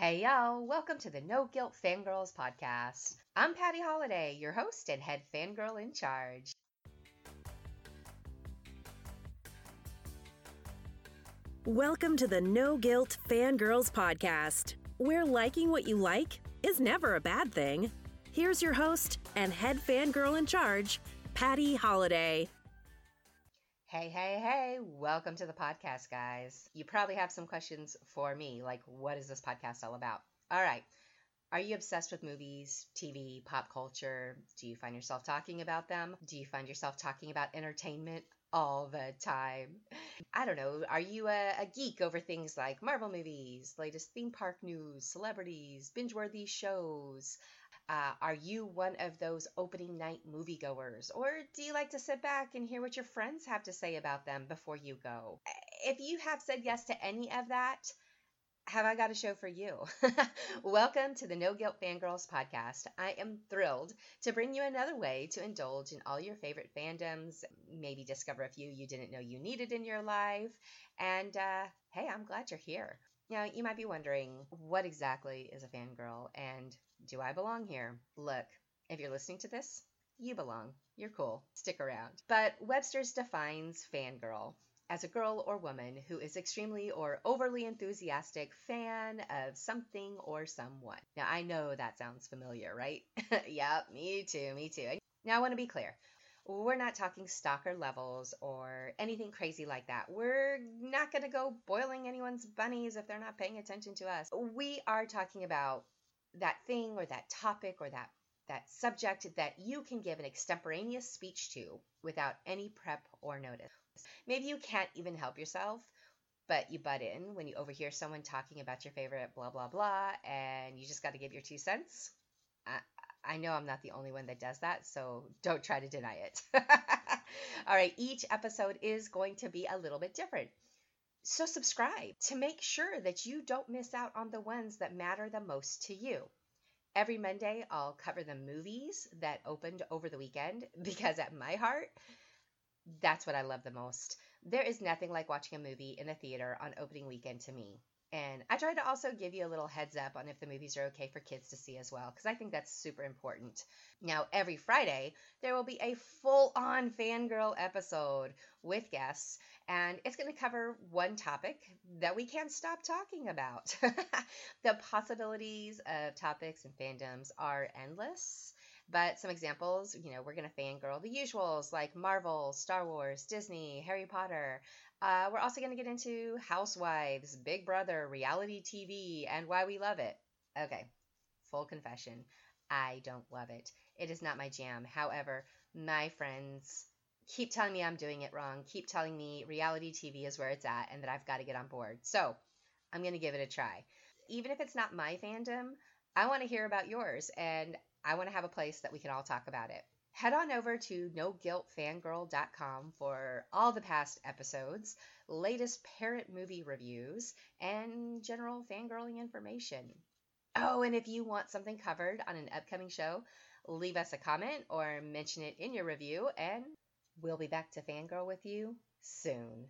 Hey y'all, welcome to the No Guilt Fangirls podcast. I'm Patty Holliday, your host and head fangirl in charge. Welcome to the No Guilt Fangirls podcast, where liking what you like is never a bad thing. Here's your host and head fangirl in charge, Patty Holliday. Hey, hey, hey, welcome to the podcast, guys. You probably have some questions for me, like, what is this podcast all about? All right. Are you obsessed with movies, TV, pop culture? Do you find yourself talking about them? Do you find yourself talking about entertainment? all the time. I don't know. Are you a, a, geek over things like Marvel movies, latest theme park news, celebrities, binge worthy shows? Uh, are you one of those opening night moviegoers? Or do you like to sit back and hear what your friends have to say about them before you go? If you have said yes to any of that, have I got a show for you? Welcome to the No Guilt Fangirls podcast. I am thrilled to bring you another way to indulge in all your favorite fandoms, maybe discover a few you didn't know you needed in your life. And uh, hey, I'm glad you're here. Now, you might be wondering what exactly is a fangirl and do I belong here? Look, if you're listening to this, you belong. You're cool. Stick around. But Webster's defines fangirl as a girl or woman who is extremely or overly enthusiastic fan of something or someone. Now, I know that sounds familiar, right? yep, me too, me too. Now, I want to be clear. We're not talking stalker levels or anything crazy like that. We're not going to go boiling anyone's bunnies if they're not paying attention to us. We are talking about that thing or that topic or that that subject that you can give an extemporaneous speech to without any prep or notice. Maybe you can't even help yourself, but you butt in when you overhear someone talking about your favorite blah, blah, blah, and you just got to give your two cents. I, I know I'm not the only one that does that, so don't try to deny it. All right, each episode is going to be a little bit different. So subscribe to make sure that you don't miss out on the ones that matter the most to you. Every Monday, I'll cover the movies that opened over the weekend because at my heart, that's what I love the most. There is nothing like watching a movie in a theater on opening weekend to me. And I try to also give you a little heads up on if the movies are okay for kids to see as well, because I think that's super important. Now, every Friday, there will be a full on fangirl episode with guests, and it's going to cover one topic that we can't stop talking about. the possibilities of topics and fandoms are endless. But some examples, you know, we're going to fangirl the usuals like Marvel, Star Wars, Disney, Harry Potter. Uh, we're also going to get into Housewives, Big Brother, reality TV, and why we love it. Okay, full confession. I don't love it. It is not my jam. However, my friends keep telling me I'm doing it wrong, keep telling me reality TV is where it's at and that I've got to get on board. So I'm going to give it a try. Even if it's not my fandom, I want to hear about yours. And I want to have a place that we can all talk about it. Head on over to noguiltfangirl.com for all the past episodes, latest parent movie reviews, and general fangirling information. Oh, and if you want something covered on an upcoming show, leave us a comment or mention it in your review, and we'll be back to fangirl with you soon.